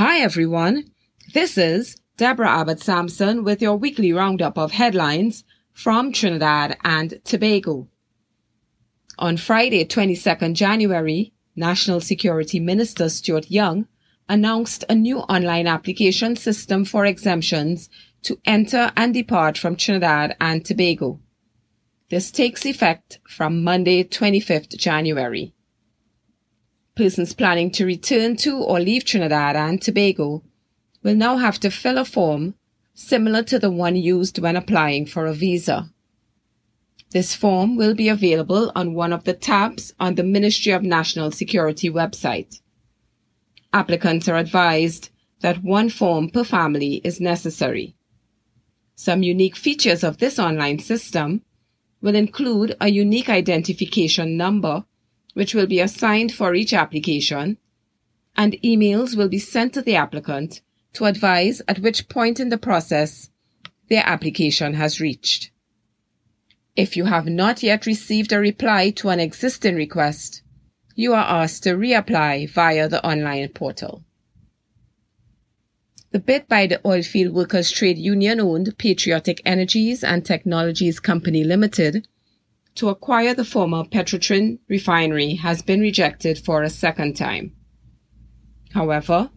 Hi everyone. This is Deborah Abbott Sampson with your weekly roundup of headlines from Trinidad and Tobago. On Friday, 22nd January, National Security Minister Stuart Young announced a new online application system for exemptions to enter and depart from Trinidad and Tobago. This takes effect from Monday, 25th January. Persons planning to return to or leave Trinidad and Tobago will now have to fill a form similar to the one used when applying for a visa. This form will be available on one of the tabs on the Ministry of National Security website. Applicants are advised that one form per family is necessary. Some unique features of this online system will include a unique identification number, which will be assigned for each application, and emails will be sent to the applicant to advise at which point in the process their application has reached. If you have not yet received a reply to an existing request, you are asked to reapply via the online portal. The bid by the Oilfield Workers Trade Union owned Patriotic Energies and Technologies Company Limited to acquire the former Petrotrin refinery has been rejected for a second time. However,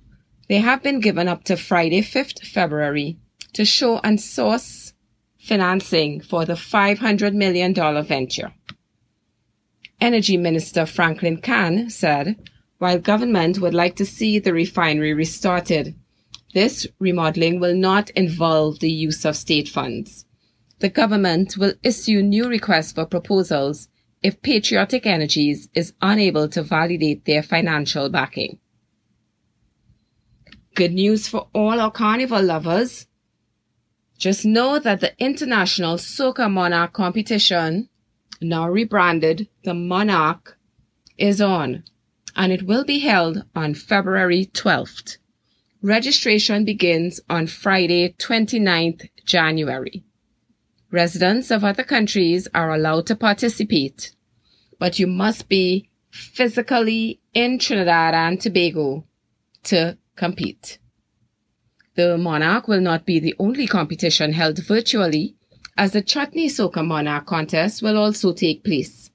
they have been given up to Friday, 5th February to show and source financing for the $500 million venture. Energy Minister Franklin Khan said, while government would like to see the refinery restarted, this remodeling will not involve the use of state funds. The government will issue new requests for proposals if Patriotic Energies is unable to validate their financial backing. Good news for all our carnival lovers. Just know that the International Soca Monarch competition, now rebranded the Monarch, is on and it will be held on February 12th. Registration begins on Friday, 29th January. Residents of other countries are allowed to participate, but you must be physically in Trinidad and Tobago to compete. The Monarch will not be the only competition held virtually, as the Chutney Soca Monarch contest will also take place.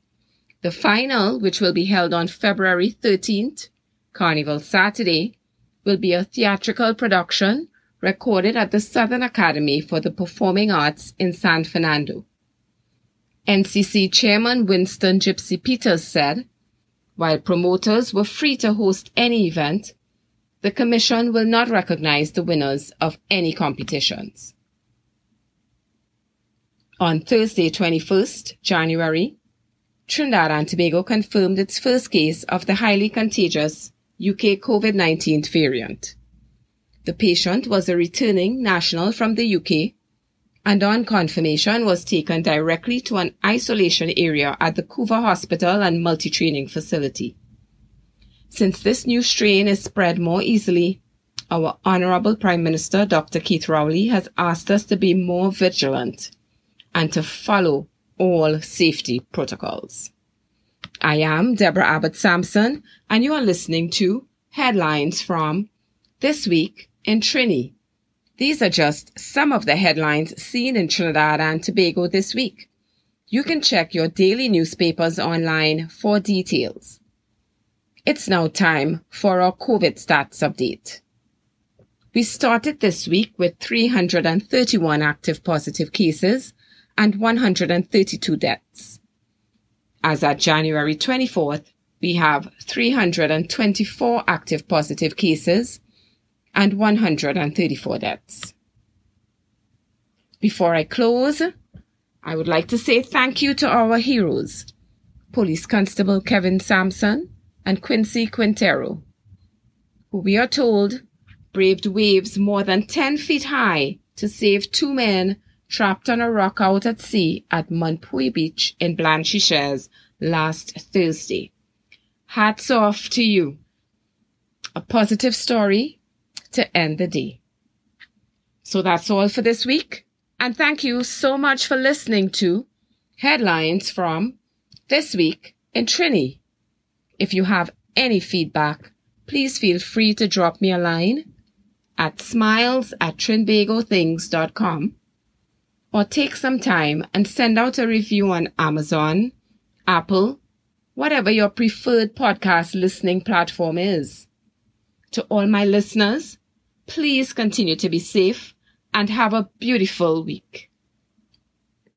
The final, which will be held on February 13th, Carnival Saturday, will be a theatrical production recorded at the Southern Academy for the Performing Arts in San Fernando. NCC Chairman Winston Gypsy Peters said, while promoters were free to host any event, the Commission will not recognize the winners of any competitions. On Thursday, 21st January, Trinidad and Tobago confirmed its first case of the highly contagious UK COVID-19 variant. The patient was a returning national from the UK and on confirmation was taken directly to an isolation area at the Couva Hospital and Multi-Training Facility. Since this new strain is spread more easily, our Honorable Prime Minister Dr. Keith Rowley has asked us to be more vigilant and to follow all safety protocols. I am Deborah Abbott Sampson and you are listening to headlines from This Week in Trini. These are just some of the headlines seen in Trinidad and Tobago this week. You can check your daily newspapers online for details. It's now time for our COVID stats update. We started this week with 331 active positive cases and 132 deaths. As at January 24th, we have 324 active positive cases and 134 deaths. Before I close, I would like to say thank you to our heroes, Police Constable Kevin Sampson, and Quincy Quintero, who we are told braved waves more than 10 feet high to save two men trapped on a rock out at sea at Monpui Beach in Blanchisseuse last Thursday. Hats off to you. A positive story to end the day. So that's all for this week. And thank you so much for listening to headlines from this week in Trini. If you have any feedback, please feel free to drop me a line at smiles at trinbagothings.com or take some time and send out a review on Amazon, Apple, whatever your preferred podcast listening platform is. To all my listeners, please continue to be safe and have a beautiful week.